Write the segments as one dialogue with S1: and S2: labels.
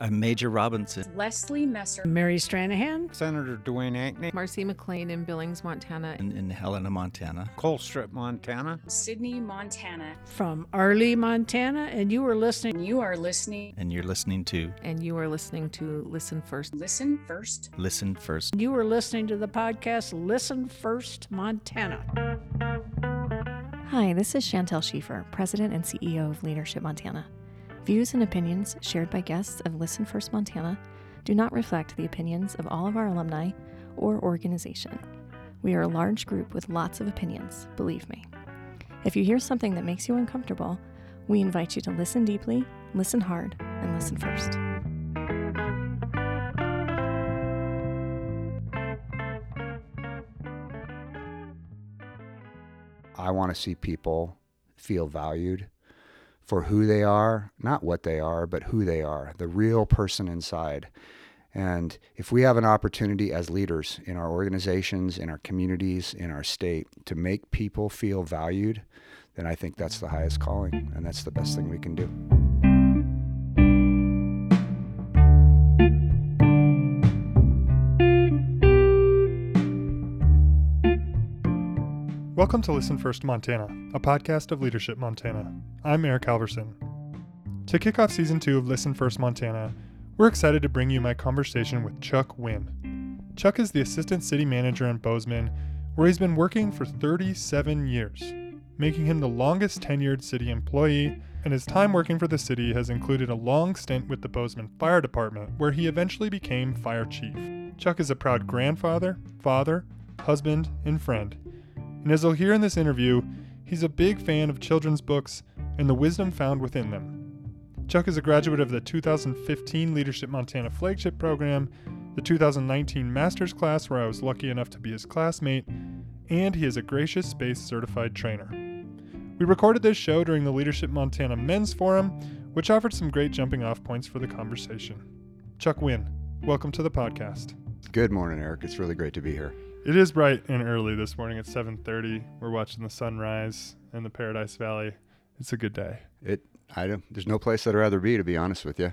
S1: I'm Major Robinson, Leslie Messer,
S2: Mary Stranahan, Senator Dwayne Ackney,
S3: Marcy McLean in Billings, Montana,
S1: in, in Helena, Montana, Colstrip, Montana,
S4: Sidney, Montana, from Arlee, Montana, and you are listening.
S5: You are listening.
S1: And you're listening to.
S3: And you are listening to Listen First.
S5: Listen First.
S1: Listen First.
S4: You are listening to the podcast Listen First Montana.
S6: Hi, this is Chantel Schieffer, President and CEO of Leadership Montana. Views and opinions shared by guests of Listen First Montana do not reflect the opinions of all of our alumni or organization. We are a large group with lots of opinions, believe me. If you hear something that makes you uncomfortable, we invite you to listen deeply, listen hard, and listen first.
S7: I want to see people feel valued for who they are, not what they are, but who they are, the real person inside. And if we have an opportunity as leaders in our organizations, in our communities, in our state to make people feel valued, then I think that's the highest calling and that's the best thing we can do.
S8: Welcome to Listen First Montana, a podcast of Leadership Montana. I'm Eric Halverson. To kick off season two of Listen First Montana, we're excited to bring you my conversation with Chuck Winn. Chuck is the assistant city manager in Bozeman, where he's been working for 37 years, making him the longest tenured city employee, and his time working for the city has included a long stint with the Bozeman Fire Department, where he eventually became fire chief. Chuck is a proud grandfather, father, husband, and friend and as you'll hear in this interview, he's a big fan of children's books and the wisdom found within them. Chuck is a graduate of the 2015 Leadership Montana Flagship Program, the 2019 Master's Class, where I was lucky enough to be his classmate, and he is a Gracious Space Certified Trainer. We recorded this show during the Leadership Montana Men's Forum, which offered some great jumping off points for the conversation. Chuck Winn, welcome to the podcast.
S7: Good morning, Eric. It's really great to be here.
S8: It is bright and early this morning at 7:30. We're watching the sunrise in the Paradise Valley. It's a good day.
S7: It I don't there's no place I'd rather be to be honest with you.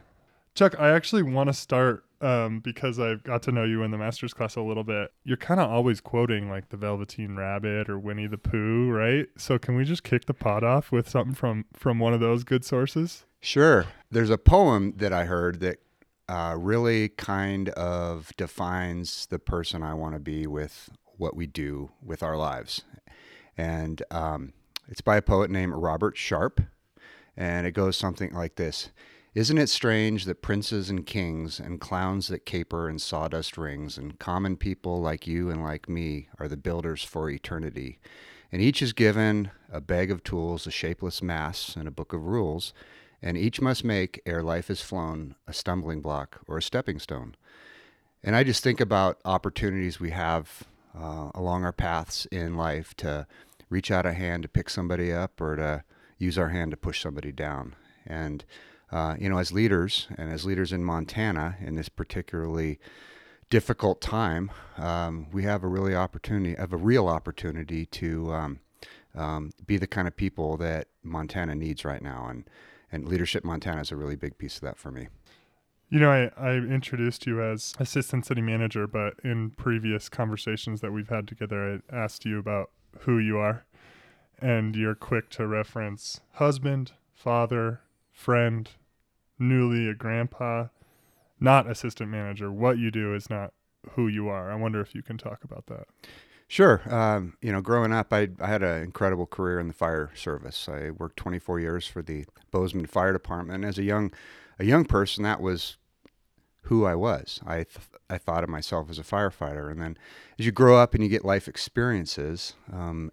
S8: Chuck, I actually want to start um, because I have got to know you in the master's class a little bit. You're kind of always quoting like the Velveteen Rabbit or Winnie the Pooh, right? So can we just kick the pot off with something from from one of those good sources?
S7: Sure. There's a poem that I heard that uh, really kind of defines the person I want to be with what we do with our lives. And um, it's by a poet named Robert Sharpe. And it goes something like this Isn't it strange that princes and kings and clowns that caper in sawdust rings and common people like you and like me are the builders for eternity? And each is given a bag of tools, a shapeless mass, and a book of rules and each must make, ere life is flown, a stumbling block or a stepping stone. And I just think about opportunities we have uh, along our paths in life to reach out a hand to pick somebody up or to use our hand to push somebody down. And, uh, you know, as leaders and as leaders in Montana in this particularly difficult time, um, we have a really opportunity, have a real opportunity to um, um, be the kind of people that Montana needs right now. And, and Leadership Montana is a really big piece of that for me.
S8: You know, I, I introduced you as assistant city manager, but in previous conversations that we've had together, I asked you about who you are, and you're quick to reference husband, father, friend, newly a grandpa, not assistant manager. What you do is not who you are. I wonder if you can talk about that.
S7: Sure. Um, you know, growing up, I, I had an incredible career in the fire service. I worked 24 years for the Bozeman Fire Department. as a young, a young person, that was who I was. I, th- I thought of myself as a firefighter. And then as you grow up and you get life experiences, um,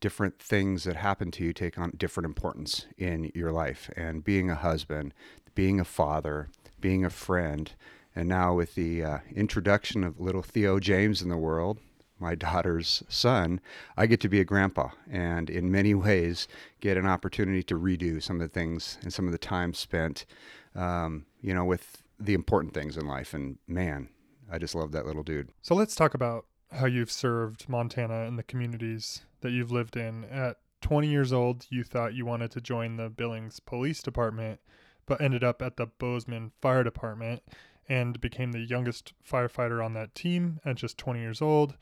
S7: different things that happen to you take on different importance in your life. And being a husband, being a father, being a friend, and now with the uh, introduction of little Theo James in the world, my daughter's son, I get to be a grandpa and in many ways get an opportunity to redo some of the things and some of the time spent, um, you know, with the important things in life. And man, I just love that little dude.
S8: So let's talk about how you've served Montana and the communities that you've lived in. At 20 years old, you thought you wanted to join the Billings Police Department, but ended up at the Bozeman Fire Department and became the youngest firefighter on that team at just 20 years old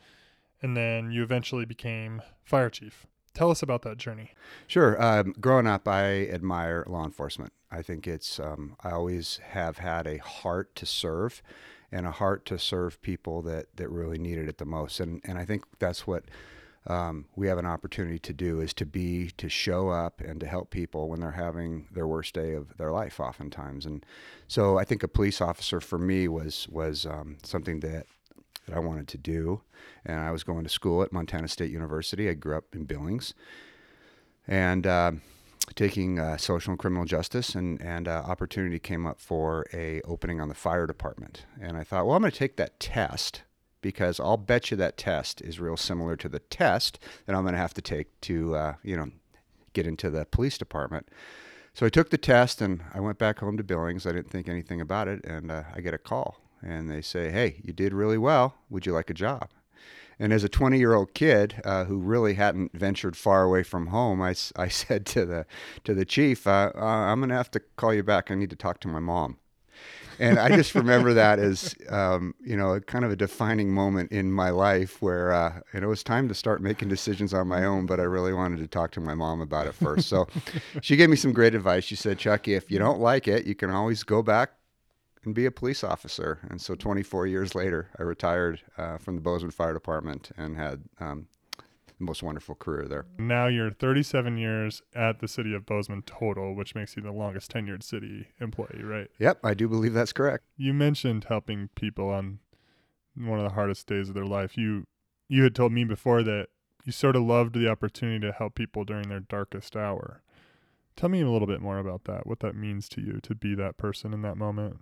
S8: and then you eventually became fire chief. Tell us about that journey.
S7: Sure. Um, growing up, I admire law enforcement. I think it's, um, I always have had a heart to serve and a heart to serve people that, that really needed it the most. And, and I think that's what um, we have an opportunity to do is to be, to show up and to help people when they're having their worst day of their life oftentimes. And so I think a police officer for me was, was um, something that that I wanted to do. And I was going to school at Montana State University. I grew up in Billings and uh, taking uh, social and criminal justice. And, and uh, opportunity came up for a opening on the fire department. And I thought, well, I'm going to take that test because I'll bet you that test is real similar to the test that I'm going to have to take to, uh, you know, get into the police department. So I took the test and I went back home to Billings. I didn't think anything about it, and uh, I get a call and they say, Hey, you did really well. Would you like a job? And as a 20 year old kid uh, who really hadn't ventured far away from home, I, I said to the, to the chief, uh, uh I'm going to have to call you back. I need to talk to my mom. And I just remember that as, um, you know, kind of a defining moment in my life where uh, it was time to start making decisions on my own, but I really wanted to talk to my mom about it first. So she gave me some great advice. She said, Chucky, if you don't like it, you can always go back and be a police officer. And so 24 years later, I retired uh, from the Bozeman Fire Department and had um, the most wonderful career there.
S8: Now you're 37 years at the city of Bozeman total, which makes you the longest tenured city employee, right?
S7: Yep, I do believe that's correct.
S8: You mentioned helping people on one of the hardest days of their life. You you had told me before that you sort of loved the opportunity to help people during their darkest hour. Tell me a little bit more about that, what that means to you to be that person in that moment.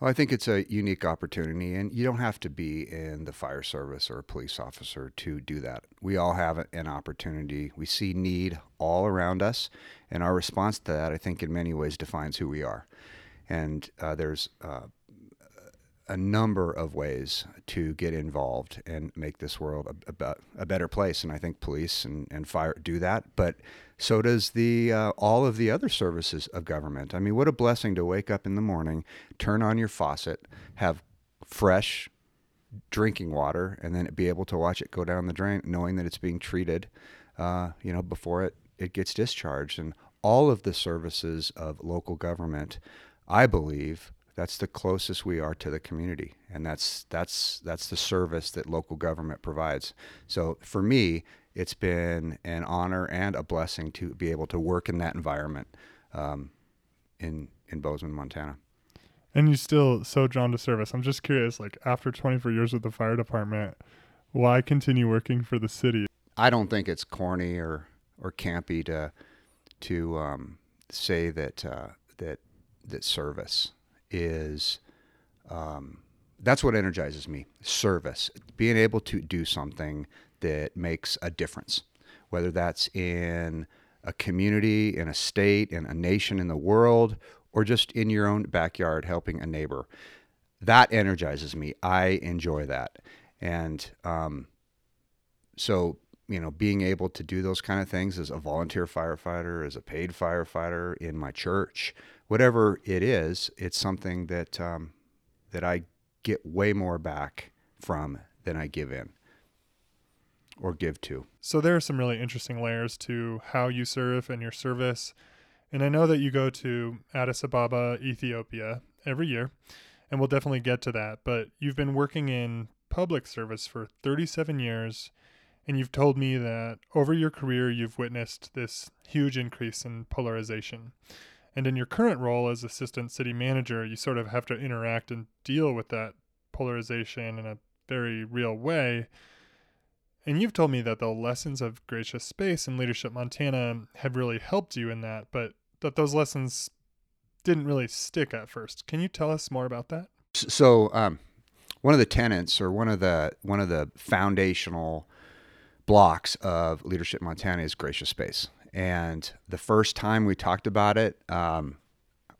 S7: Well, I think it's a unique opportunity, and you don't have to be in the fire service or a police officer to do that. We all have an opportunity. We see need all around us, and our response to that, I think, in many ways defines who we are. And uh, there's uh, a number of ways to get involved and make this world a, a, a better place. And I think police and, and fire do that, but so does the uh, all of the other services of government. I mean, what a blessing to wake up in the morning, turn on your faucet, have fresh drinking water, and then be able to watch it go down the drain, knowing that it's being treated, uh, you know, before it it gets discharged. And all of the services of local government, I believe that's the closest we are to the community and that's that's that's the service that local government provides so for me it's been an honor and a blessing to be able to work in that environment um, in in Bozeman Montana
S8: and you still so drawn to service I'm just curious like after 24 years with the fire department why continue working for the city
S7: I don't think it's corny or or campy to to um, say that uh, that that service is um, that's what energizes me service being able to do something that makes a difference whether that's in a community in a state in a nation in the world or just in your own backyard helping a neighbor that energizes me i enjoy that and um, so you know being able to do those kind of things as a volunteer firefighter as a paid firefighter in my church whatever it is, it's something that um, that I get way more back from than I give in or give to.
S8: So there are some really interesting layers to how you serve and your service. And I know that you go to Addis Ababa, Ethiopia every year, and we'll definitely get to that. But you've been working in public service for 37 years, and you've told me that over your career, you've witnessed this huge increase in polarization. And in your current role as assistant city manager, you sort of have to interact and deal with that polarization in a very real way. And you've told me that the lessons of Gracious Space and Leadership Montana have really helped you in that, but that those lessons didn't really stick at first. Can you tell us more about that?
S7: So, um, one of the tenants, or one of the one of the foundational blocks of Leadership Montana is Gracious Space. And the first time we talked about it, um,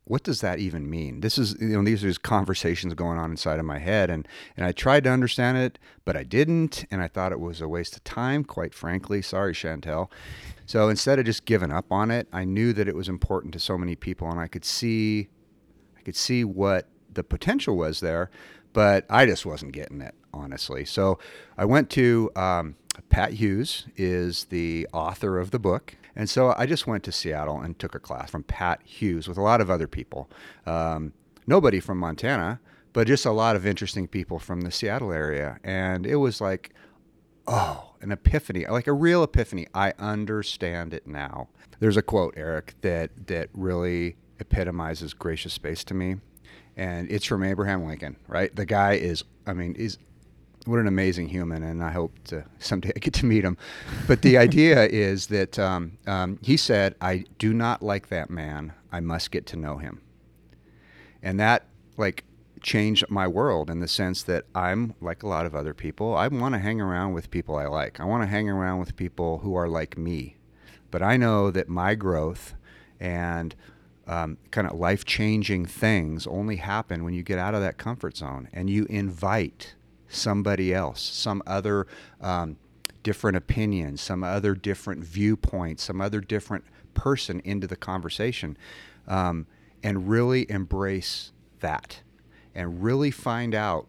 S7: what does that even mean? This is you know these are just conversations going on inside of my head, and and I tried to understand it, but I didn't, and I thought it was a waste of time. Quite frankly, sorry, Chantel. So instead of just giving up on it, I knew that it was important to so many people, and I could see, I could see what the potential was there, but I just wasn't getting it honestly. So I went to um, Pat Hughes is the author of the book, and so I just went to Seattle and took a class from Pat Hughes with a lot of other people. Um, nobody from Montana, but just a lot of interesting people from the Seattle area. And it was like, oh, an epiphany, like a real epiphany. I understand it now. There's a quote, Eric, that that really epitomizes gracious space to me. And it's from Abraham Lincoln, right? The guy is, I mean, is what an amazing human, and I hope to someday I get to meet him. But the idea is that um, um, he said, "I do not like that man. I must get to know him," and that like changed my world in the sense that I'm like a lot of other people. I want to hang around with people I like. I want to hang around with people who are like me. But I know that my growth and um, kind of life changing things only happen when you get out of that comfort zone and you invite somebody else, some other um, different opinion, some other different viewpoint, some other different person into the conversation, um, and really embrace that and really find out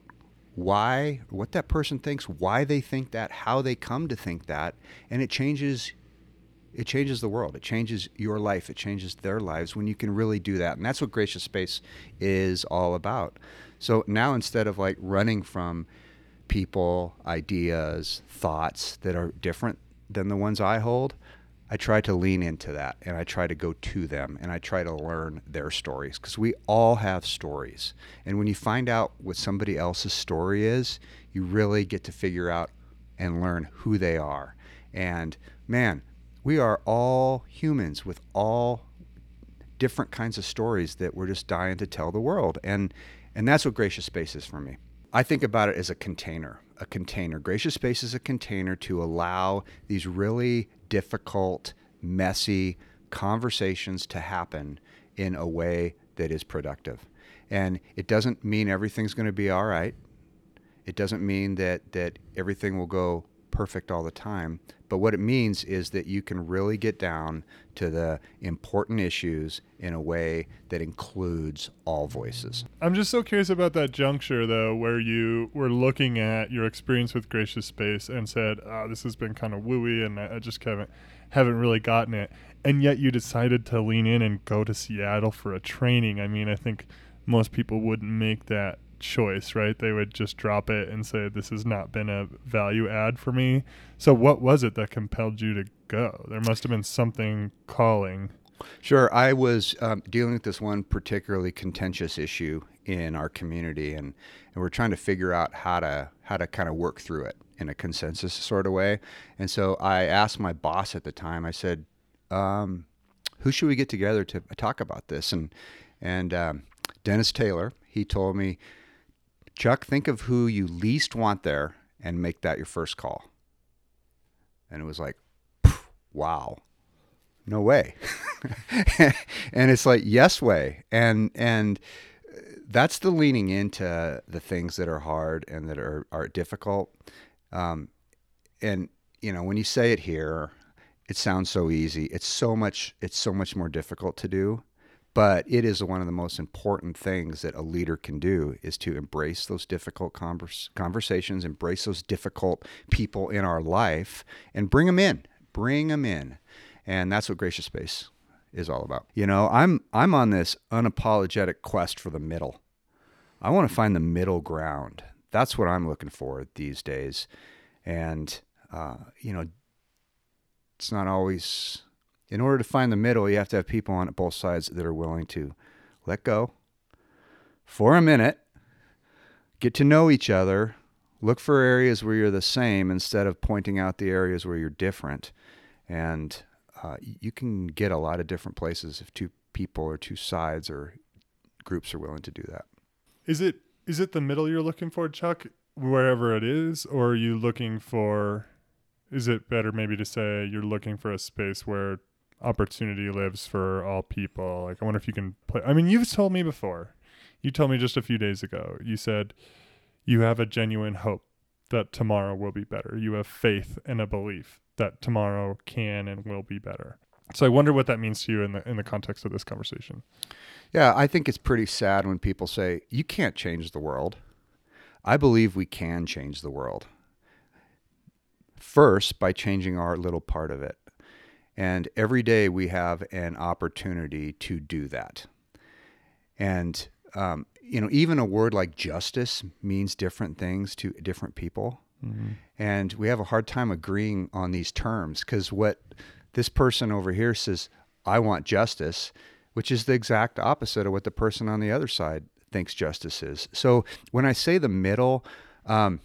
S7: why what that person thinks why they think that how they come to think that and it changes it changes the world it changes your life it changes their lives when you can really do that and that's what gracious space is all about so now instead of like running from people, ideas, thoughts that are different than the ones I hold, I try to lean into that and I try to go to them and I try to learn their stories because we all have stories. And when you find out what somebody else's story is, you really get to figure out and learn who they are. And man, we are all humans with all different kinds of stories that we're just dying to tell the world. And and that's what gracious space is for me. I think about it as a container. A container. Gracious Space is a container to allow these really difficult, messy conversations to happen in a way that is productive. And it doesn't mean everything's going to be all right. It doesn't mean that that everything will go perfect all the time, but what it means is that you can really get down to the important issues in a way that includes all voices.
S8: I'm just so curious about that juncture, though, where you were looking at your experience with Gracious Space and said, oh, this has been kind of wooey and I just haven't, haven't really gotten it. And yet you decided to lean in and go to Seattle for a training. I mean, I think most people wouldn't make that choice, right? They would just drop it and say, This has not been a value add for me. So, what was it that compelled you to go? There must have been something calling.
S7: Sure. I was um, dealing with this one particularly contentious issue in our community, and, and we're trying to figure out how to how to kind of work through it in a consensus sort of way. And so I asked my boss at the time. I said, um, "Who should we get together to talk about this?" And and um, Dennis Taylor, he told me Chuck, think of who you least want there and make that your first call. And it was like, wow, no way. and it's like, yes way. And, and, uh, that's the leaning into the things that are hard and that are, are difficult. Um, and you know, when you say it here, it sounds so easy. It's so much, it's so much more difficult to do but it is one of the most important things that a leader can do is to embrace those difficult converse, conversations embrace those difficult people in our life and bring them in bring them in and that's what gracious space is all about you know i'm i'm on this unapologetic quest for the middle i want to find the middle ground that's what i'm looking for these days and uh, you know it's not always in order to find the middle, you have to have people on both sides that are willing to let go for a minute, get to know each other, look for areas where you're the same instead of pointing out the areas where you're different. And uh, you can get a lot of different places if two people or two sides or groups are willing to do that.
S8: Is it is it the middle you're looking for, Chuck, wherever it is, or are you looking for? Is it better maybe to say you're looking for a space where opportunity lives for all people. Like, I wonder if you can play. I mean, you've told me before. You told me just a few days ago. You said you have a genuine hope that tomorrow will be better. You have faith and a belief that tomorrow can and will be better. So I wonder what that means to you in the in the context of this conversation.
S7: Yeah, I think it's pretty sad when people say you can't change the world. I believe we can change the world. First, by changing our little part of it. And every day we have an opportunity to do that. And, um, you know, even a word like justice means different things to different people. Mm-hmm. And we have a hard time agreeing on these terms because what this person over here says, I want justice, which is the exact opposite of what the person on the other side thinks justice is. So when I say the middle, um,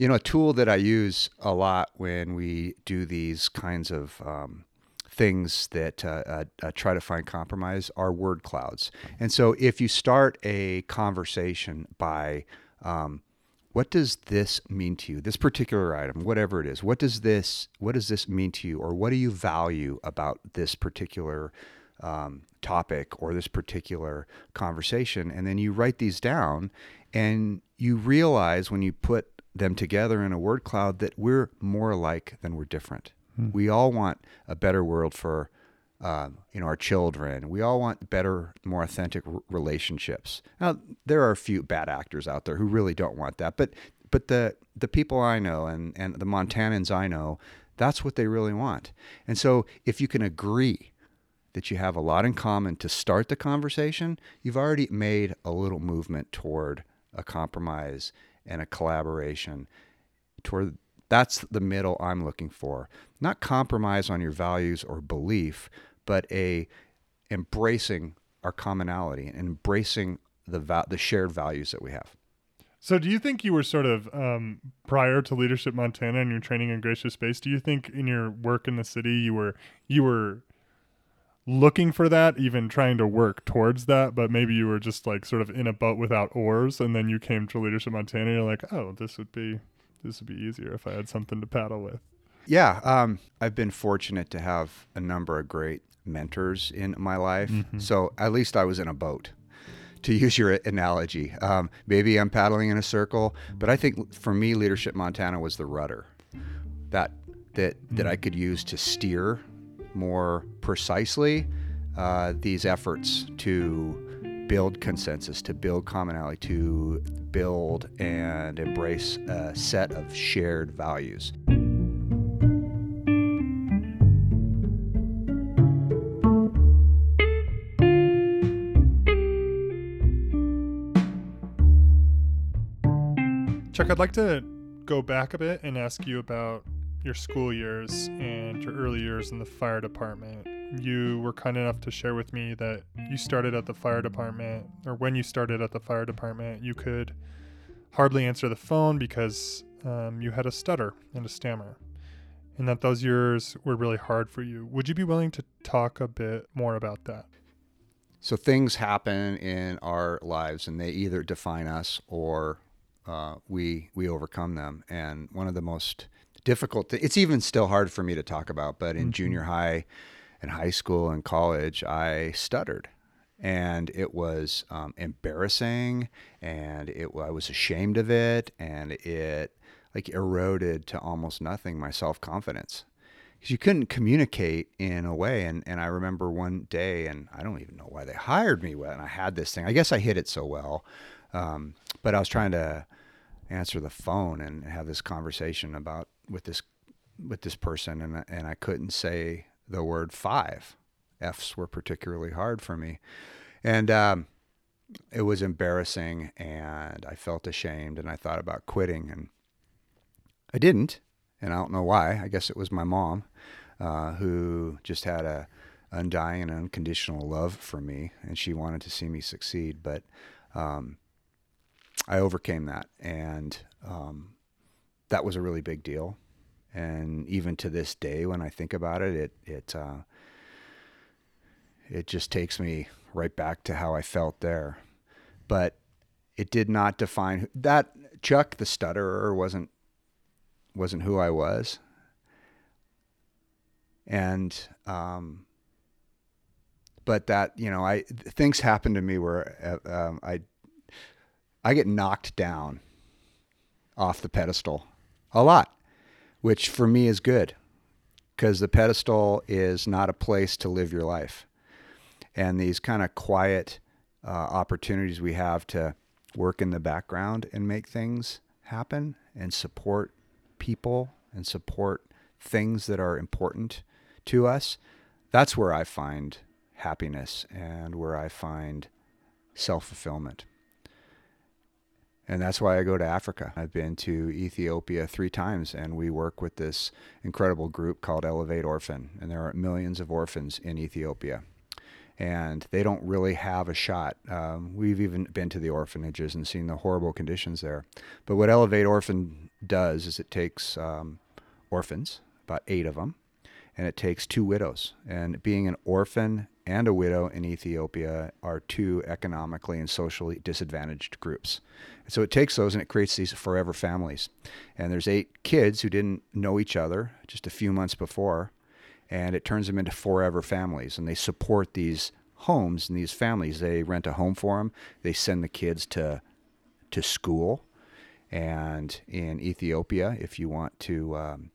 S7: you know, a tool that I use a lot when we do these kinds of um, things that uh, uh, uh, try to find compromise are word clouds. And so if you start a conversation by, um, what does this mean to you this particular item whatever it is what does this what does this mean to you or what do you value about this particular um, topic or this particular conversation and then you write these down and you realize when you put them together in a word cloud that we're more alike than we're different. Hmm. We all want a better world for um, you know our children. We all want better, more authentic r- relationships. Now there are a few bad actors out there who really don't want that, but but the the people I know and and the Montanans I know, that's what they really want. And so if you can agree that you have a lot in common to start the conversation, you've already made a little movement toward a compromise and a collaboration toward that's the middle I'm looking for. Not compromise on your values or belief, but a embracing our commonality and embracing the va- the shared values that we have.
S8: So, do you think you were sort of um, prior to Leadership Montana and your training in Gracious Space? Do you think in your work in the city you were you were looking for that, even trying to work towards that, but maybe you were just like sort of in a boat without oars, and then you came to Leadership Montana, and you're like, oh, this would be this would be easier if I had something to paddle with.
S7: Yeah, um, I've been fortunate to have a number of great mentors in my life. Mm-hmm. So at least I was in a boat. To use your analogy, um, maybe I'm paddling in a circle, but I think for me, Leadership Montana was the rudder that that mm-hmm. that mm. I could use to steer more precisely uh, these efforts to build consensus, to build commonality, to build and embrace a set of shared values.
S8: Chuck, I'd like to go back a bit and ask you about your school years and your early years in the fire department. You were kind enough to share with me that you started at the fire department, or when you started at the fire department, you could hardly answer the phone because um, you had a stutter and a stammer, and that those years were really hard for you. Would you be willing to talk a bit more about that?
S7: So things happen in our lives, and they either define us or uh, we we overcome them. And one of the most difficult to, it's even still hard for me to talk about but in mm-hmm. junior high and high school and college i stuttered and it was um, embarrassing and it i was ashamed of it and it like eroded to almost nothing my self-confidence because you couldn't communicate in a way and, and i remember one day and i don't even know why they hired me and i had this thing i guess i hit it so well um, but i was trying to answer the phone and have this conversation about with this with this person, and and I couldn't say the word five. F's were particularly hard for me, and um, it was embarrassing, and I felt ashamed, and I thought about quitting, and I didn't, and I don't know why. I guess it was my mom, uh, who just had a undying and unconditional love for me, and she wanted to see me succeed, but. Um, I overcame that, and um, that was a really big deal. And even to this day, when I think about it, it it uh, it just takes me right back to how I felt there. But it did not define that Chuck the stutterer wasn't wasn't who I was. And um, but that you know, I things happen to me where uh, um, I I get knocked down off the pedestal a lot, which for me is good because the pedestal is not a place to live your life. And these kind of quiet uh, opportunities we have to work in the background and make things happen and support people and support things that are important to us, that's where I find happiness and where I find self fulfillment. And that's why I go to Africa. I've been to Ethiopia three times, and we work with this incredible group called Elevate Orphan. And there are millions of orphans in Ethiopia. And they don't really have a shot. Um, we've even been to the orphanages and seen the horrible conditions there. But what Elevate Orphan does is it takes um, orphans, about eight of them, and it takes two widows. And being an orphan and a widow in Ethiopia are two economically and socially disadvantaged groups. And so it takes those and it creates these forever families. And there's eight kids who didn't know each other just a few months before, and it turns them into forever families. And they support these homes and these families. They rent a home for them. They send the kids to to school. And in Ethiopia, if you want to um,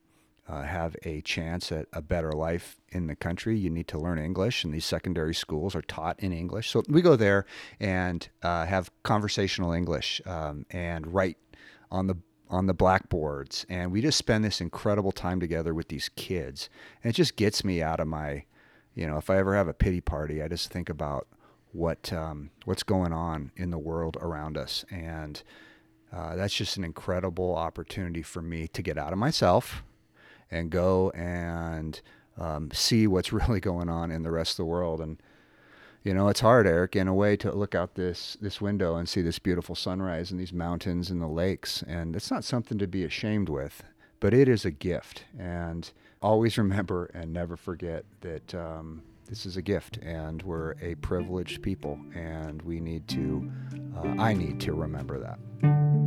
S7: uh, have a chance at a better life in the country, you need to learn English, and these secondary schools are taught in English. So we go there and uh, have conversational English um, and write on the on the blackboards, and we just spend this incredible time together with these kids, and it just gets me out of my, you know, if I ever have a pity party, I just think about what um, what's going on in the world around us, and uh, that's just an incredible opportunity for me to get out of myself and go and um, see what's really going on in the rest of the world. And you know, it's hard, Eric, in a way, to look out this this window and see this beautiful sunrise and these mountains and the lakes. And it's not something to be ashamed with, but it is a gift. And always remember and never forget that. Um, this is a gift and we're a privileged people and we need to uh, i need to remember that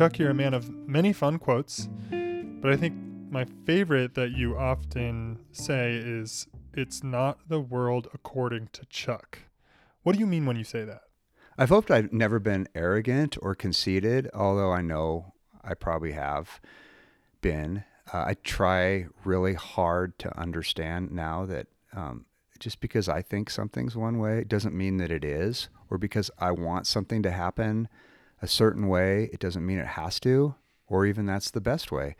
S8: Chuck, you're a man of many fun quotes, but I think my favorite that you often say is, It's not the world according to Chuck. What do you mean when you say that?
S7: I've hoped I've never been arrogant or conceited, although I know I probably have been. Uh, I try really hard to understand now that um, just because I think something's one way doesn't mean that it is, or because I want something to happen a certain way, it doesn't mean it has to, or even that's the best way.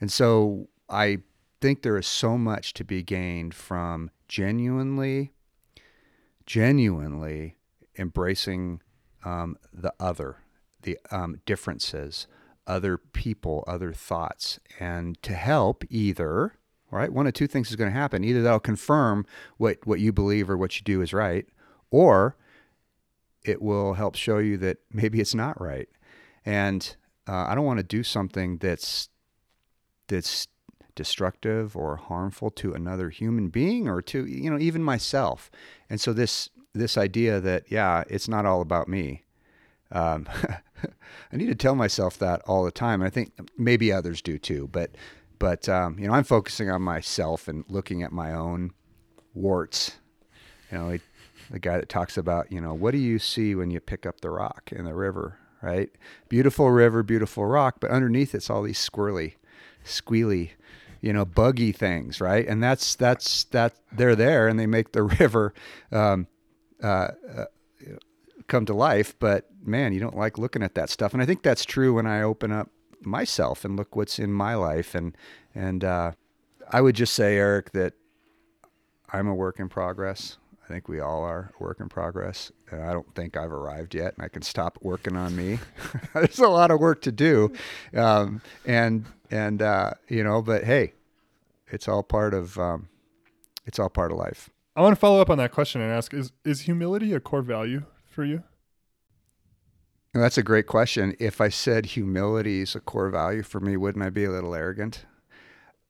S7: And so I think there is so much to be gained from genuinely, genuinely embracing um, the other, the um, differences, other people, other thoughts, and to help either. Right, one of two things is going to happen: either that'll confirm what what you believe or what you do is right, or it will help show you that maybe it's not right. And uh, I don't want to do something that's that's destructive or harmful to another human being or to you know even myself. And so this this idea that yeah, it's not all about me. Um, I need to tell myself that all the time, and I think maybe others do too. But but um, you know, I'm focusing on myself and looking at my own warts. You know, it, the guy that talks about, you know, what do you see when you pick up the rock in the river, right? Beautiful river, beautiful rock, but underneath it's all these squirly, squealy, you know, buggy things, right? And that's that's that they're there and they make the river um, uh, uh, come to life. But man, you don't like looking at that stuff, and I think that's true when I open up myself and look what's in my life, and and uh, I would just say, Eric, that I'm a work in progress. I think we all are a work in progress. And I don't think I've arrived yet, and I can stop working on me. There's a lot of work to do, um, and and uh, you know, but hey, it's all part of um, it's all part of life.
S8: I want to follow up on that question and ask: Is is humility a core value for you? And
S7: that's a great question. If I said humility is a core value for me, wouldn't I be a little arrogant?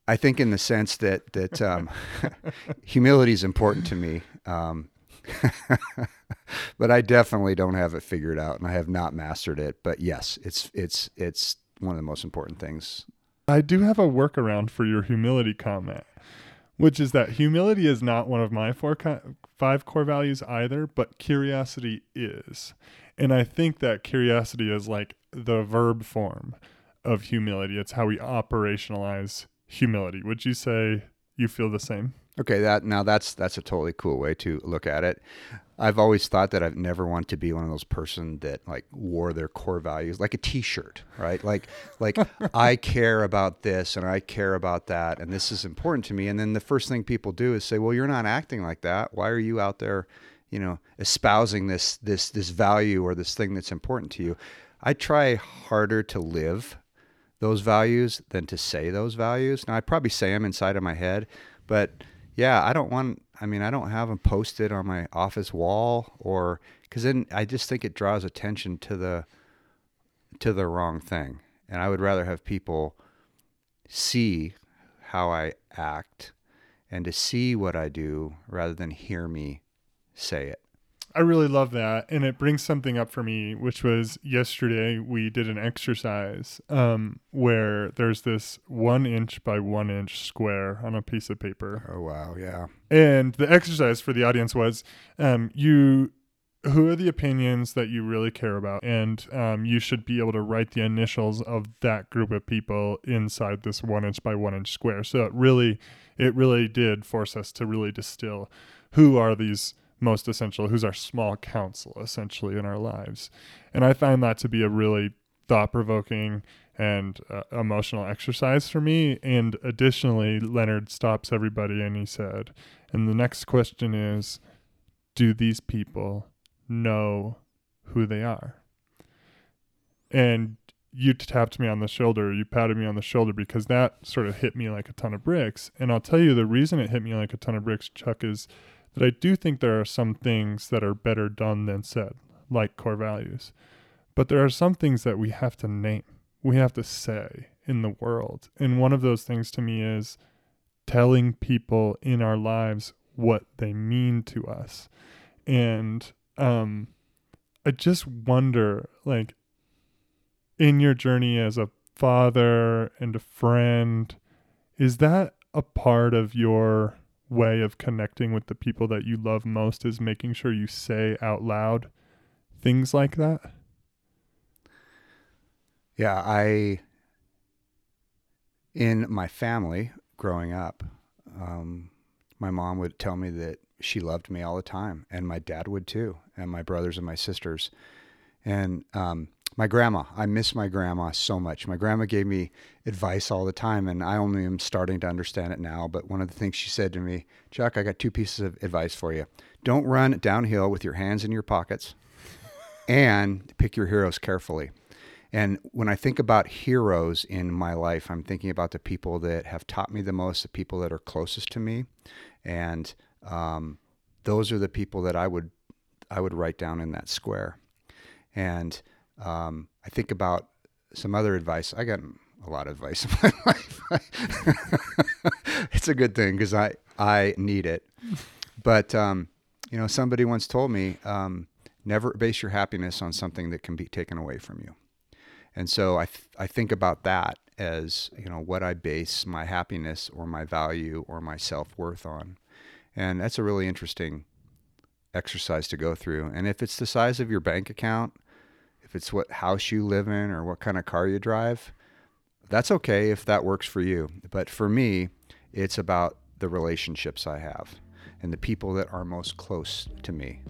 S7: I think in the sense that that um, humility is important to me, um, but I definitely don't have it figured out, and I have not mastered it. But yes, it's it's it's one of the most important things.
S8: I do have a workaround for your humility comment, which is that humility is not one of my four co- five core values either, but curiosity is, and I think that curiosity is like the verb form of humility. It's how we operationalize humility. Would you say you feel the same?
S7: Okay, that now that's that's a totally cool way to look at it. I've always thought that I've never wanted to be one of those person that like wore their core values like a t-shirt, right? Like like I care about this and I care about that and this is important to me and then the first thing people do is say, "Well, you're not acting like that. Why are you out there, you know, espousing this this this value or this thing that's important to you?" I try harder to live those values than to say those values. Now I probably say them inside of my head, but yeah, I don't want, I mean, I don't have them posted on my office wall or because then I just think it draws attention to the, to the wrong thing. And I would rather have people see how I act and to see what I do rather than hear me say it.
S8: I really love that. And it brings something up for me, which was yesterday we did an exercise um, where there's this one inch by one inch square on a piece of paper.
S7: Oh, wow. Yeah.
S8: And the exercise for the audience was um, you. Who are the opinions that you really care about? And um, you should be able to write the initials of that group of people inside this one inch by one inch square. So it really, it really did force us to really distill who are these most essential, who's our small council essentially in our lives. And I find that to be a really thought provoking and uh, emotional exercise for me. And additionally, Leonard stops everybody and he said, and the next question is, do these people know who they are? And you tapped me on the shoulder, you patted me on the shoulder because that sort of hit me like a ton of bricks. And I'll tell you the reason it hit me like a ton of bricks, Chuck, is but I do think there are some things that are better done than said, like core values. But there are some things that we have to name, we have to say in the world. And one of those things to me is telling people in our lives what they mean to us. And um, I just wonder, like, in your journey as a father and a friend, is that a part of your way of connecting with the people that you love most is making sure you say out loud things like that?
S7: Yeah, I, in my family growing up, um, my mom would tell me that she loved me all the time, and my dad would too, and my brothers and my sisters. And um, my grandma. I miss my grandma so much. My grandma gave me advice all the time, and I only am starting to understand it now. But one of the things she said to me, Chuck, I got two pieces of advice for you. Don't run downhill with your hands in your pockets, and pick your heroes carefully. And when I think about heroes in my life, I'm thinking about the people that have taught me the most, the people that are closest to me, and um, those are the people that I would I would write down in that square. And um, I think about some other advice. I got a lot of advice in my life. it's a good thing because I I need it. But um, you know, somebody once told me, um, never base your happiness on something that can be taken away from you. And so I th- I think about that as you know what I base my happiness or my value or my self worth on, and that's a really interesting exercise to go through. And if it's the size of your bank account if it's what house you live in or what kind of car you drive, that's okay if that works for you. But for me, it's about the relationships I have and the people that are most close to me.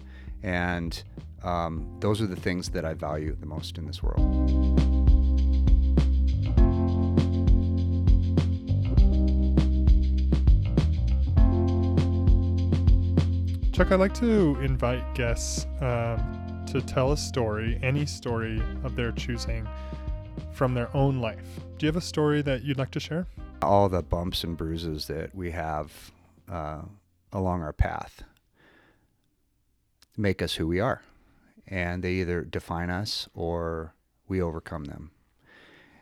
S7: And um, those are the things that I value the most in this world.
S8: Chuck, I like to invite guests um, to tell a story, any story of their choosing, from their own life. Do you have a story that you'd like to share?
S7: All the bumps and bruises that we have uh, along our path make us who we are. And they either define us or we overcome them.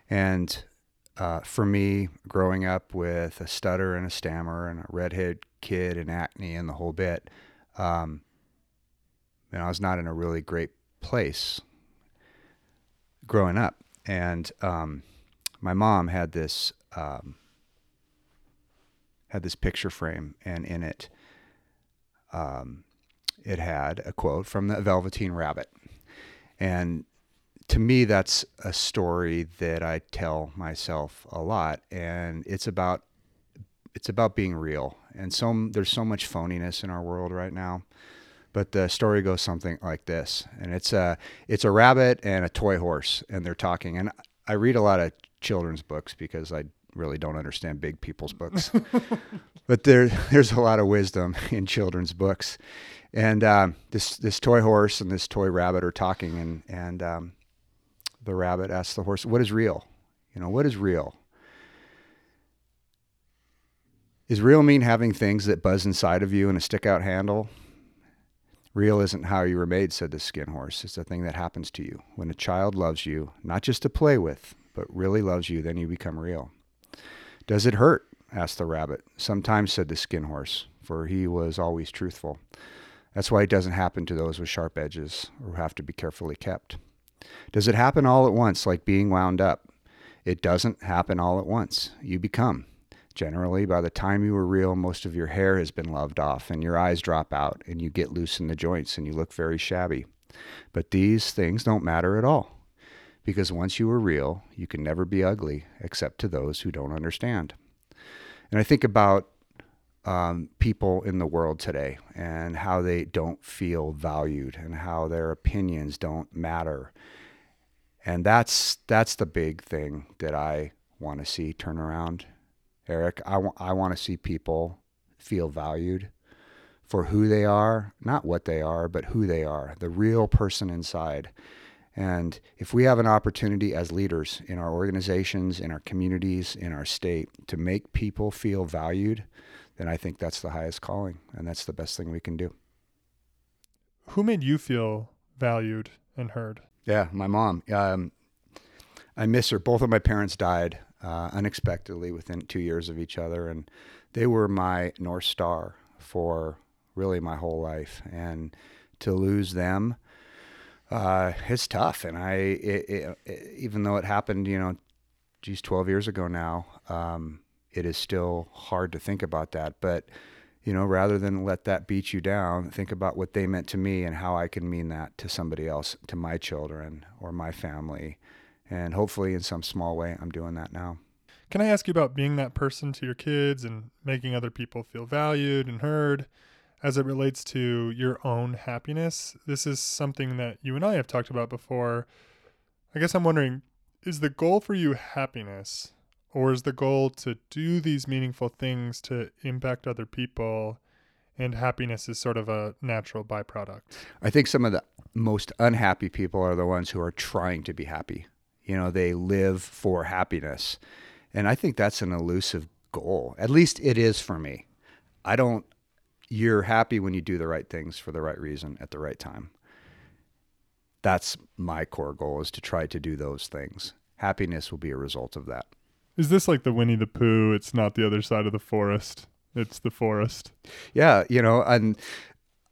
S7: And uh, for me, growing up with a stutter and a stammer and a redhead kid and acne and the whole bit, um, and I was not in a really great place growing up. And um, my mom had this um, had this picture frame, and in it, um, it had a quote from the Velveteen Rabbit, and to me, that's a story that I tell myself a lot, and it's about it's about being real. And so there's so much phoniness in our world right now, but the story goes something like this, and it's a it's a rabbit and a toy horse, and they're talking. And I read a lot of children's books because I really don't understand big people's books, but there there's a lot of wisdom in children's books. And um, this this toy horse and this toy rabbit are talking, and and um, the rabbit asks the horse, "What is real? You know, what is real?" Is real mean having things that buzz inside of you and a stick out handle? Real isn't how you were made, said the skin horse. It's a thing that happens to you. When a child loves you, not just to play with, but really loves you, then you become real. Does it hurt? asked the rabbit. Sometimes, said the skin horse, for he was always truthful. That's why it doesn't happen to those with sharp edges or have to be carefully kept. Does it happen all at once, like being wound up? It doesn't happen all at once. You become. Generally, by the time you were real, most of your hair has been loved off and your eyes drop out and you get loose in the joints and you look very shabby. But these things don't matter at all because once you are real, you can never be ugly except to those who don't understand. And I think about um, people in the world today and how they don't feel valued and how their opinions don't matter. And that's that's the big thing that I want to see turn around Eric, I, w- I want to see people feel valued for who they are, not what they are, but who they are, the real person inside. And if we have an opportunity as leaders in our organizations, in our communities, in our state to make people feel valued, then I think that's the highest calling and that's the best thing we can do.
S8: Who made you feel valued and heard?
S7: Yeah, my mom. Um, I miss her. Both of my parents died uh, unexpectedly within two years of each other. And they were my North Star for really my whole life. And to lose them uh, is tough. And I, it, it, it, even though it happened, you know, geez, 12 years ago now, um, it is still hard to think about that. But, you know, rather than let that beat you down, think about what they meant to me and how I can mean that to somebody else, to my children or my family and hopefully, in some small way, I'm doing that now.
S8: Can I ask you about being that person to your kids and making other people feel valued and heard as it relates to your own happiness? This is something that you and I have talked about before. I guess I'm wondering is the goal for you happiness, or is the goal to do these meaningful things to impact other people? And happiness is sort of a natural byproduct.
S7: I think some of the most unhappy people are the ones who are trying to be happy you know, they live for happiness. And I think that's an elusive goal. At least it is for me. I don't, you're happy when you do the right things for the right reason at the right time. That's my core goal is to try to do those things. Happiness will be a result of that.
S8: Is this like the Winnie the Pooh? It's not the other side of the forest. It's the forest.
S7: Yeah, you know, and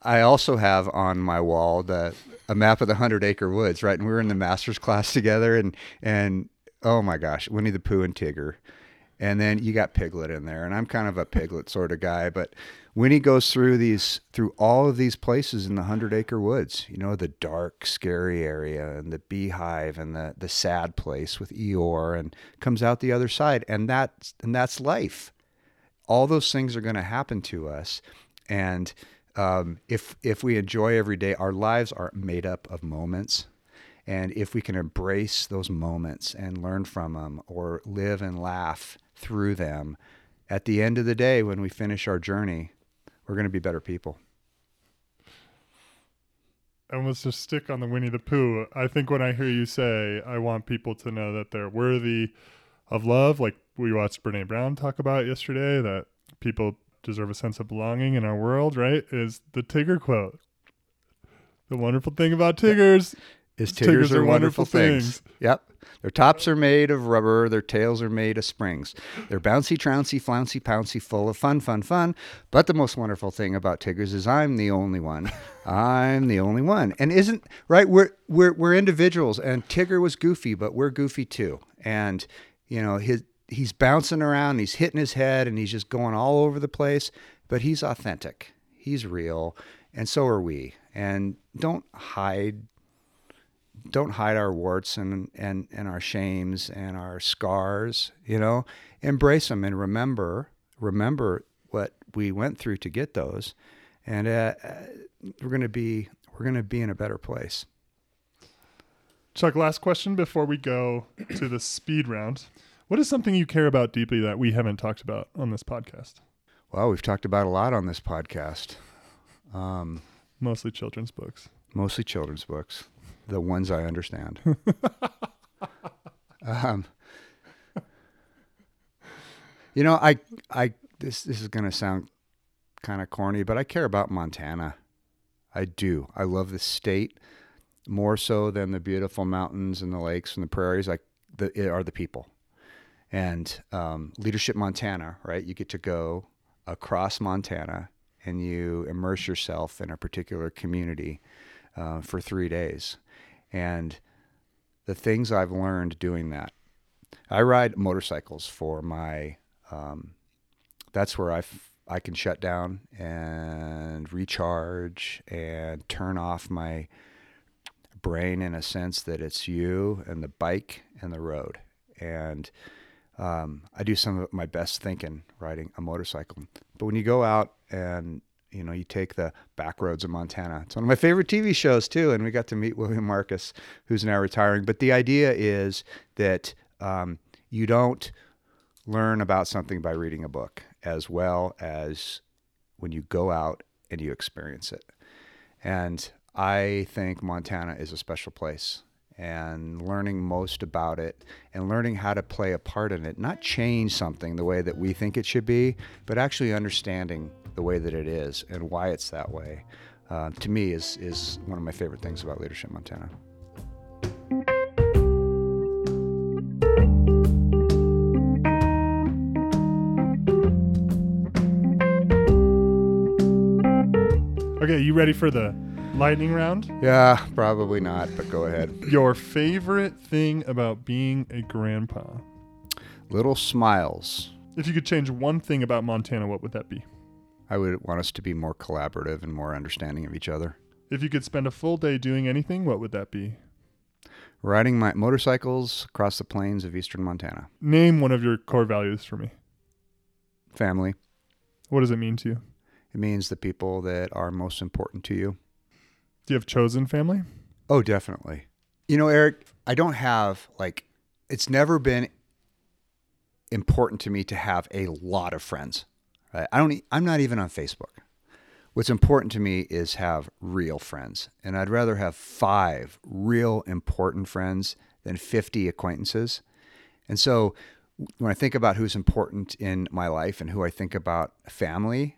S7: I also have on my wall the a map of the Hundred Acre Woods, right? And we were in the master's class together, and and oh my gosh, Winnie the Pooh and Tigger, and then you got Piglet in there, and I'm kind of a Piglet sort of guy, but Winnie goes through these through all of these places in the Hundred Acre Woods, you know, the dark, scary area, and the beehive, and the the sad place with Eeyore, and comes out the other side, and that's and that's life. All those things are going to happen to us, and um, if if we enjoy every day, our lives are made up of moments, and if we can embrace those moments and learn from them, or live and laugh through them, at the end of the day, when we finish our journey, we're going to be better people.
S8: And let's just stick on the Winnie the Pooh. I think when I hear you say, I want people to know that they're worthy of love, like we watched Brene Brown talk about yesterday, that people deserve a sense of belonging in our world, right? Is the Tigger quote. The wonderful thing about Tiggers
S7: is Tiggers, tiggers are, are, wonderful things. things. Yep. Their tops are made of rubber, their tails are made of springs. They're bouncy, trouncy, flouncy, pouncy, full of fun, fun, fun. But the most wonderful thing about Tiggers is I'm the only one. I'm the only one. And isn't right, we're we're we're individuals and Tigger was goofy, but we're goofy too. And you know, his he's bouncing around, he's hitting his head, and he's just going all over the place. But he's authentic, he's real, and so are we. And don't hide, don't hide our warts and and and our shames and our scars. You know, embrace them and remember, remember what we went through to get those, and uh, uh, we're gonna be we're gonna be in a better place.
S8: Chuck, last question before we go to the speed round. What is something you care about deeply that we haven't talked about on this podcast?
S7: Well, we've talked about a lot on this podcast.
S8: Um, mostly children's books.
S7: Mostly children's books, the ones I understand. um, you know, I, I, this, this is going to sound kind of corny, but I care about Montana. I do. I love the state more so than the beautiful mountains and the lakes and the prairies. Like the, eh, are the people and um, Leadership Montana, right? You get to go across Montana and you immerse yourself in a particular community uh, for three days. And the things I've learned doing that, I ride motorcycles for my, um, that's where I, f- I can shut down and recharge and turn off my brain in a sense that it's you and the bike and the road. And, um, I do some of my best thinking riding a motorcycle. But when you go out and you know, you take the back roads of Montana. It's one of my favorite TV shows too, and we got to meet William Marcus, who's now retiring. But the idea is that um, you don't learn about something by reading a book as well as when you go out and you experience it. And I think Montana is a special place and learning most about it and learning how to play a part in it, not change something the way that we think it should be, but actually understanding the way that it is and why it's that way, uh, to me is, is one of my favorite things about Leadership Montana.
S8: Okay, you ready for the Lightning round?
S7: Yeah, probably not, but go ahead.
S8: Your favorite thing about being a grandpa?
S7: Little smiles.
S8: If you could change one thing about Montana, what would that be?
S7: I would want us to be more collaborative and more understanding of each other.
S8: If you could spend a full day doing anything, what would that be?
S7: Riding my motorcycles across the plains of eastern Montana.
S8: Name one of your core values for me.
S7: Family.
S8: What does it mean to you?
S7: It means the people that are most important to you.
S8: Do you have chosen family?
S7: Oh, definitely. You know, Eric, I don't have like it's never been important to me to have a lot of friends. Right? I don't I'm not even on Facebook. What's important to me is have real friends, and I'd rather have 5 real important friends than 50 acquaintances. And so when I think about who's important in my life and who I think about family,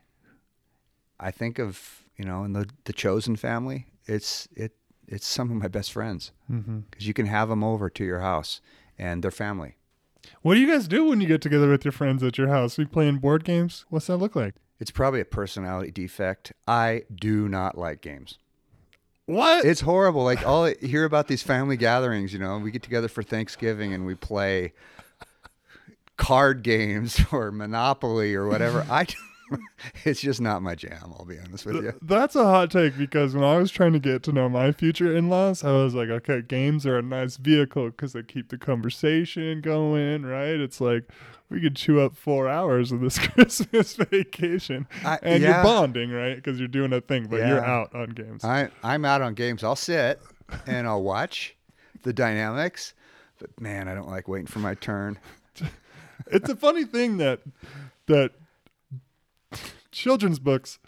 S7: I think of, you know, in the the chosen family it's it it's some of my best friends because mm-hmm. you can have them over to your house and their family.
S8: What do you guys do when you get together with your friends at your house? Are you playing board games? What's that look like?
S7: It's probably a personality defect. I do not like games.
S8: What?
S7: It's horrible. Like all I hear about these family gatherings, you know, we get together for Thanksgiving and we play card games or Monopoly or whatever. I it's just not my jam. I'll be honest with you.
S8: That's a hot take because when I was trying to get to know my future in laws, I was like, okay, games are a nice vehicle because they keep the conversation going, right? It's like we could chew up four hours of this Christmas vacation, I, and yeah. you're bonding, right? Because you're doing a thing, but yeah. you're out on games. I,
S7: I'm out on games. I'll sit and I'll watch the dynamics, but man, I don't like waiting for my turn.
S8: it's a funny thing that that children's books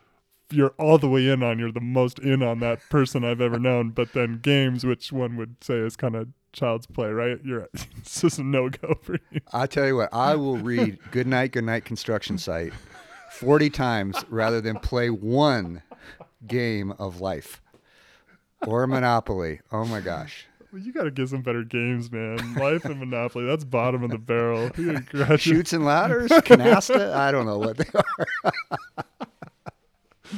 S8: you're all the way in on you're the most in on that person I've ever known. But then games, which one would say is kind of child's play, right? You're it's just a no go for you.
S7: I tell you what, I will read "Good Night, Good Night Construction Site" forty times rather than play one game of life or Monopoly. Oh my gosh.
S8: Well, you got to get some better games, man. Life and Monopoly, that's bottom of the barrel.
S7: Chutes and ladders, canasta. I don't know what they are.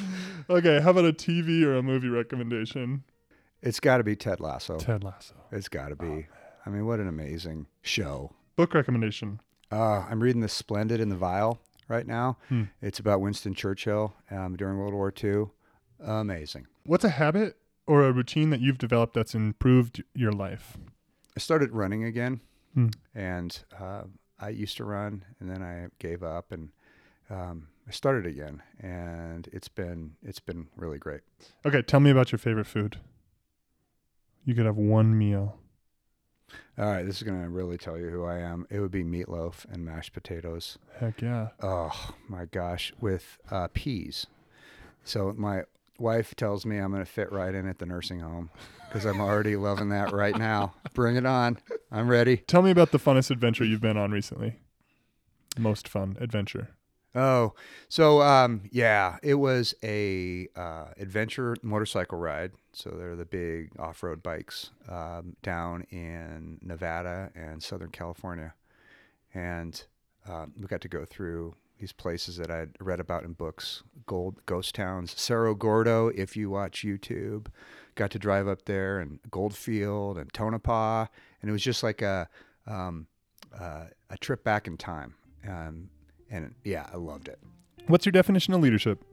S8: okay, how about a TV or a movie recommendation?
S7: It's got to be Ted Lasso.
S8: Ted Lasso.
S7: It's got to be. Oh, I mean, what an amazing show.
S8: Book recommendation.
S7: Uh, I'm reading The Splendid and the Vile right now. Hmm. It's about Winston Churchill um, during World War II. Amazing.
S8: What's a habit or a routine that you've developed that's improved your life?
S7: I started running again, hmm. and uh, I used to run, and then I gave up, and um, I started again, and it's been it's been really great.
S8: Okay, tell me about your favorite food. You could have one meal.
S7: All right, this is gonna really tell you who I am. It would be meatloaf and mashed potatoes.
S8: Heck yeah!
S7: Oh my gosh, with uh, peas. So my wife tells me I'm going to fit right in at the nursing home because I'm already loving that right now. Bring it on. I'm ready.
S8: Tell me about the funnest adventure you've been on recently. Most fun adventure.
S7: Oh, so um, yeah, it was a uh, adventure motorcycle ride. So they're the big off-road bikes um, down in Nevada and Southern California, and uh, we got to go through these places that I'd read about in books, gold ghost towns, Cerro Gordo. If you watch YouTube, got to drive up there and Goldfield and Tonopah, and it was just like a um, uh, a trip back in time. Um, and yeah, I loved it.
S8: What's your definition of leadership?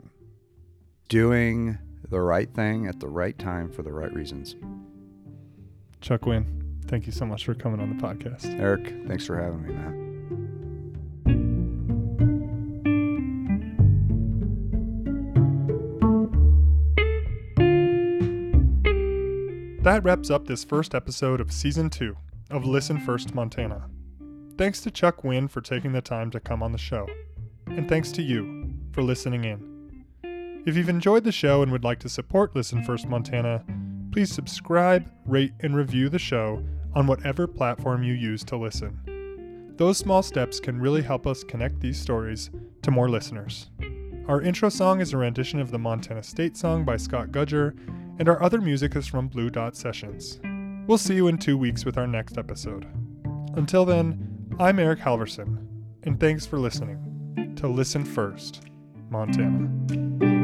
S7: Doing the right thing at the right time for the right reasons.
S8: Chuck Winn, thank you so much for coming on the podcast.
S7: Eric, thanks for having me, man.
S8: that wraps up this first episode of Season 2 of Listen First Montana. Thanks to Chuck Winn for taking the time to come on the show, and thanks to you for listening in. If you've enjoyed the show and would like to support Listen First Montana, please subscribe, rate, and review the show on whatever platform you use to listen. Those small steps can really help us connect these stories to more listeners. Our intro song is a rendition of the Montana State song by Scott Gudger, and our other music is from Blue Dot Sessions. We'll see you in two weeks with our next episode. Until then, I'm Eric Halverson, and thanks for listening to Listen First, Montana.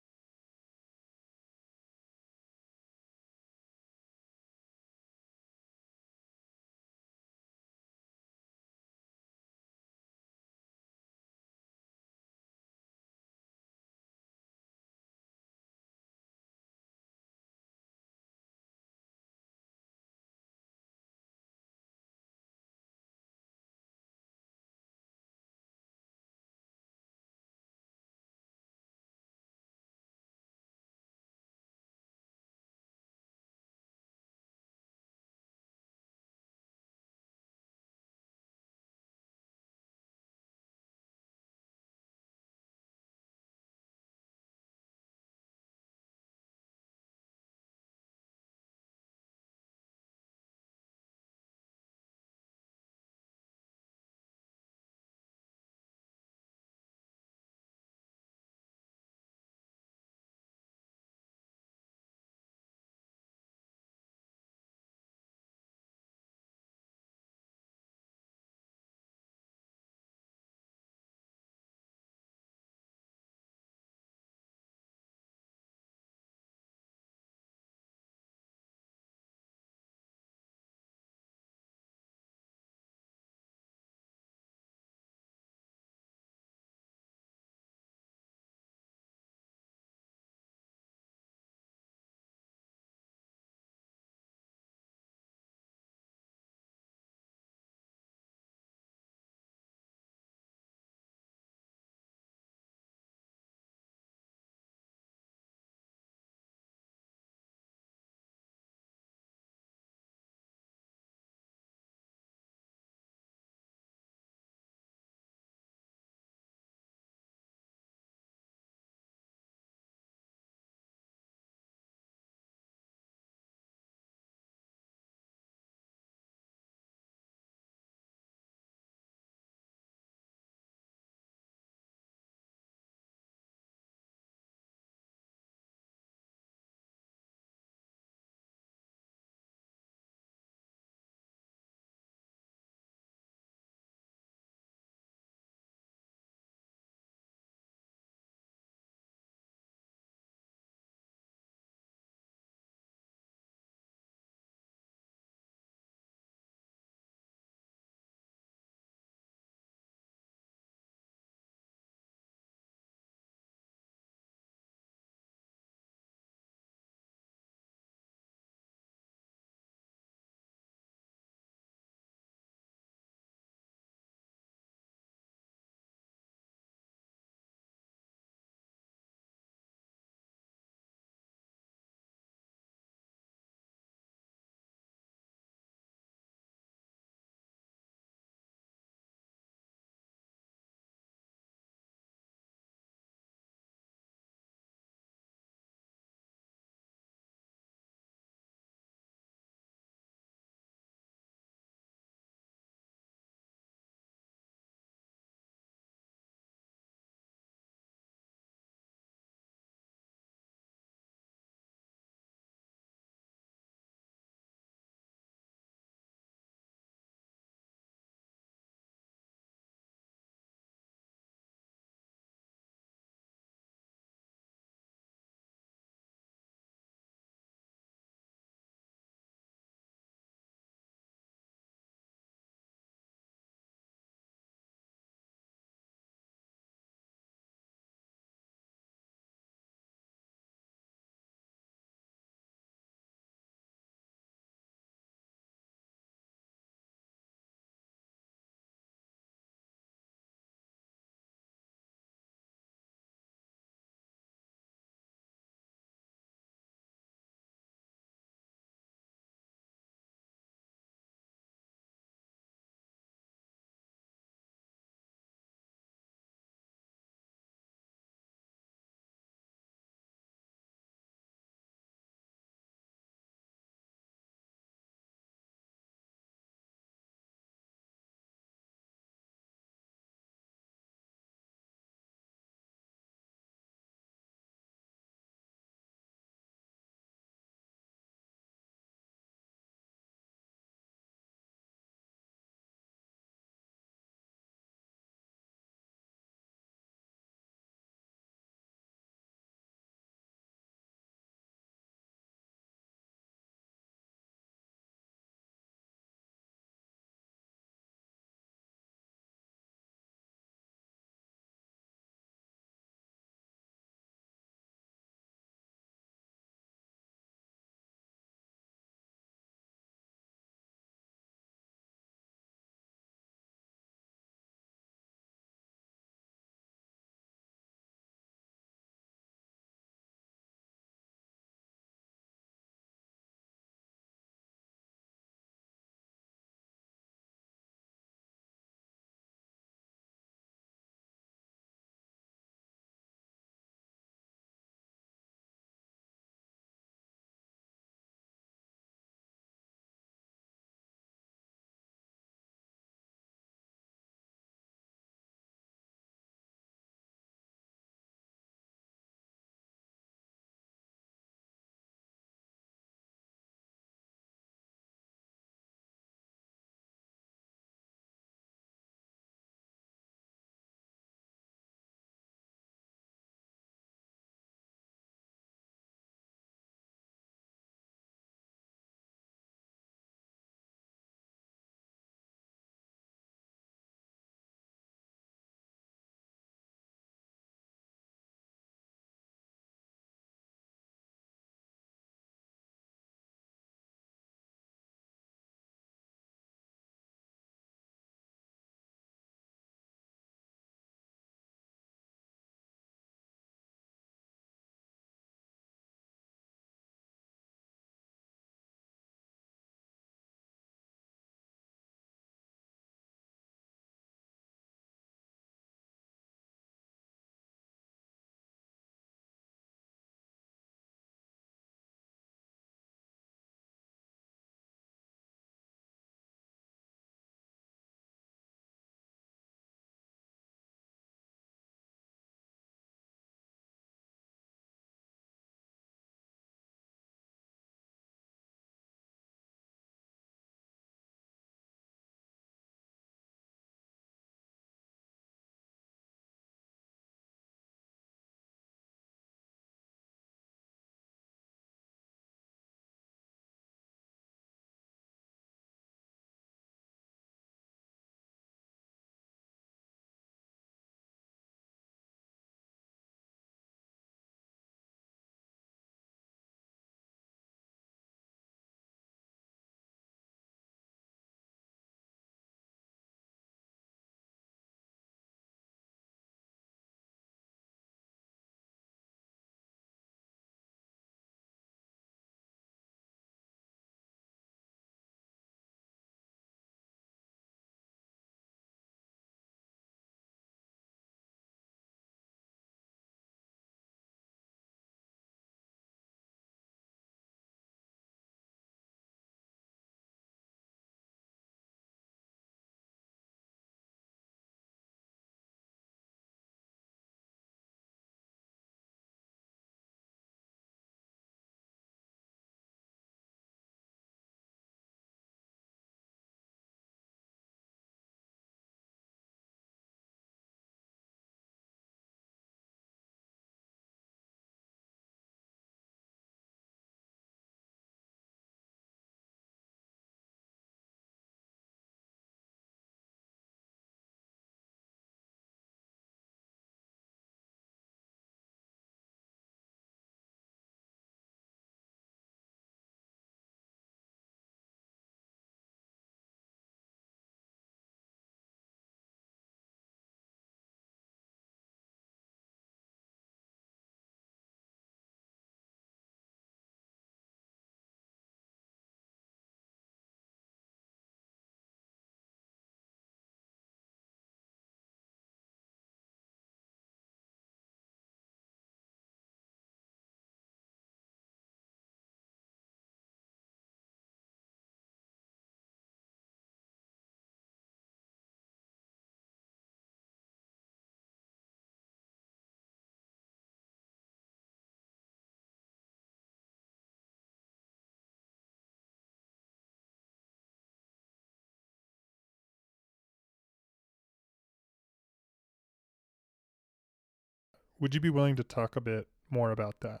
S8: Would you be willing to talk a bit more about that?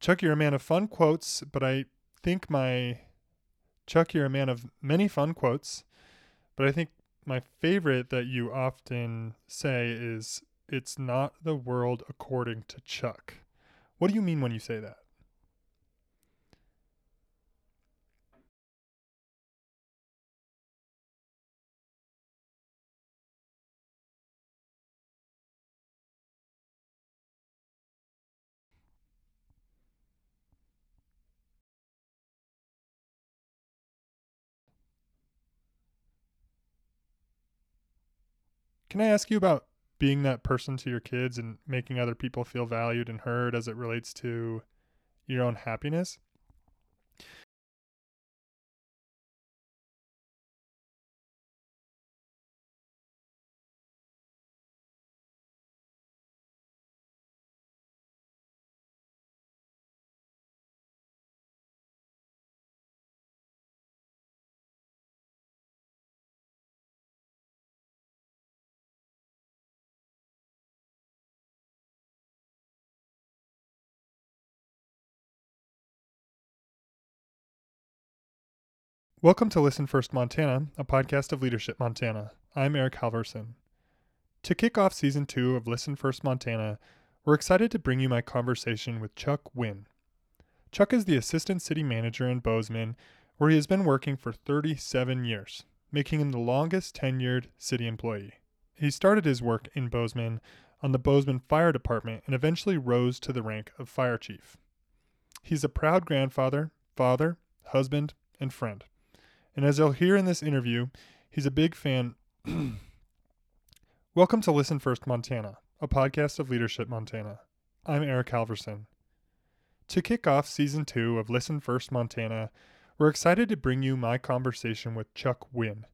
S8: Chuck, you're a man of fun quotes, but I think my Chuck, you're a man of many fun quotes, but I think my favorite that you often say is it's not the world according to Chuck. What do you mean when you say that? Can I ask you about being that person to your kids and making other people feel valued and heard as it relates to your own happiness? Welcome to Listen First Montana, a podcast of Leadership Montana. I'm Eric Halverson. To kick off season two of Listen First Montana, we're excited to bring you my conversation with Chuck Winn. Chuck is the assistant city manager in Bozeman, where he has been working for 37 years, making him the longest tenured city employee. He started his work in Bozeman on the Bozeman Fire Department and eventually rose to the rank of fire chief. He's a proud grandfather, father, husband, and friend. And as you'll hear in this interview, he's a big fan. Welcome to Listen First Montana, a podcast of Leadership Montana. I'm Eric Halverson. To kick off season two of Listen First Montana, we're excited to bring you my conversation with Chuck Wynn.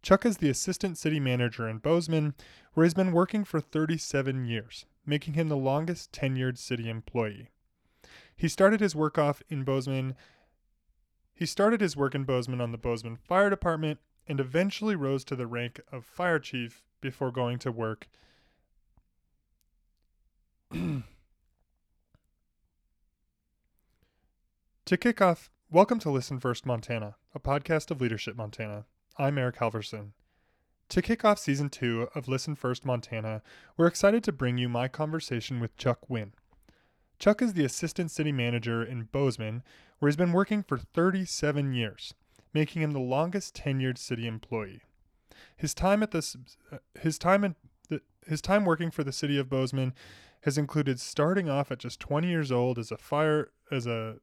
S8: Chuck is the assistant city manager in Bozeman, where he's been working for 37 years, making him the longest tenured city employee. He started his work off in Bozeman he started his work in Bozeman on the Bozeman Fire Department and eventually rose to the rank of fire chief before going to work. to kick off, welcome to Listen First Montana, a podcast of Leadership Montana. I'm Eric Halverson. To kick off season two of Listen First Montana, we're excited to bring you my conversation with Chuck Wynn. Chuck is the assistant city manager in Bozeman where he's been working for 37 years, making him the longest tenured city employee. His time at this, uh, his time in, his time working for the city of Bozeman has included starting off at just 20 years old as a fire as a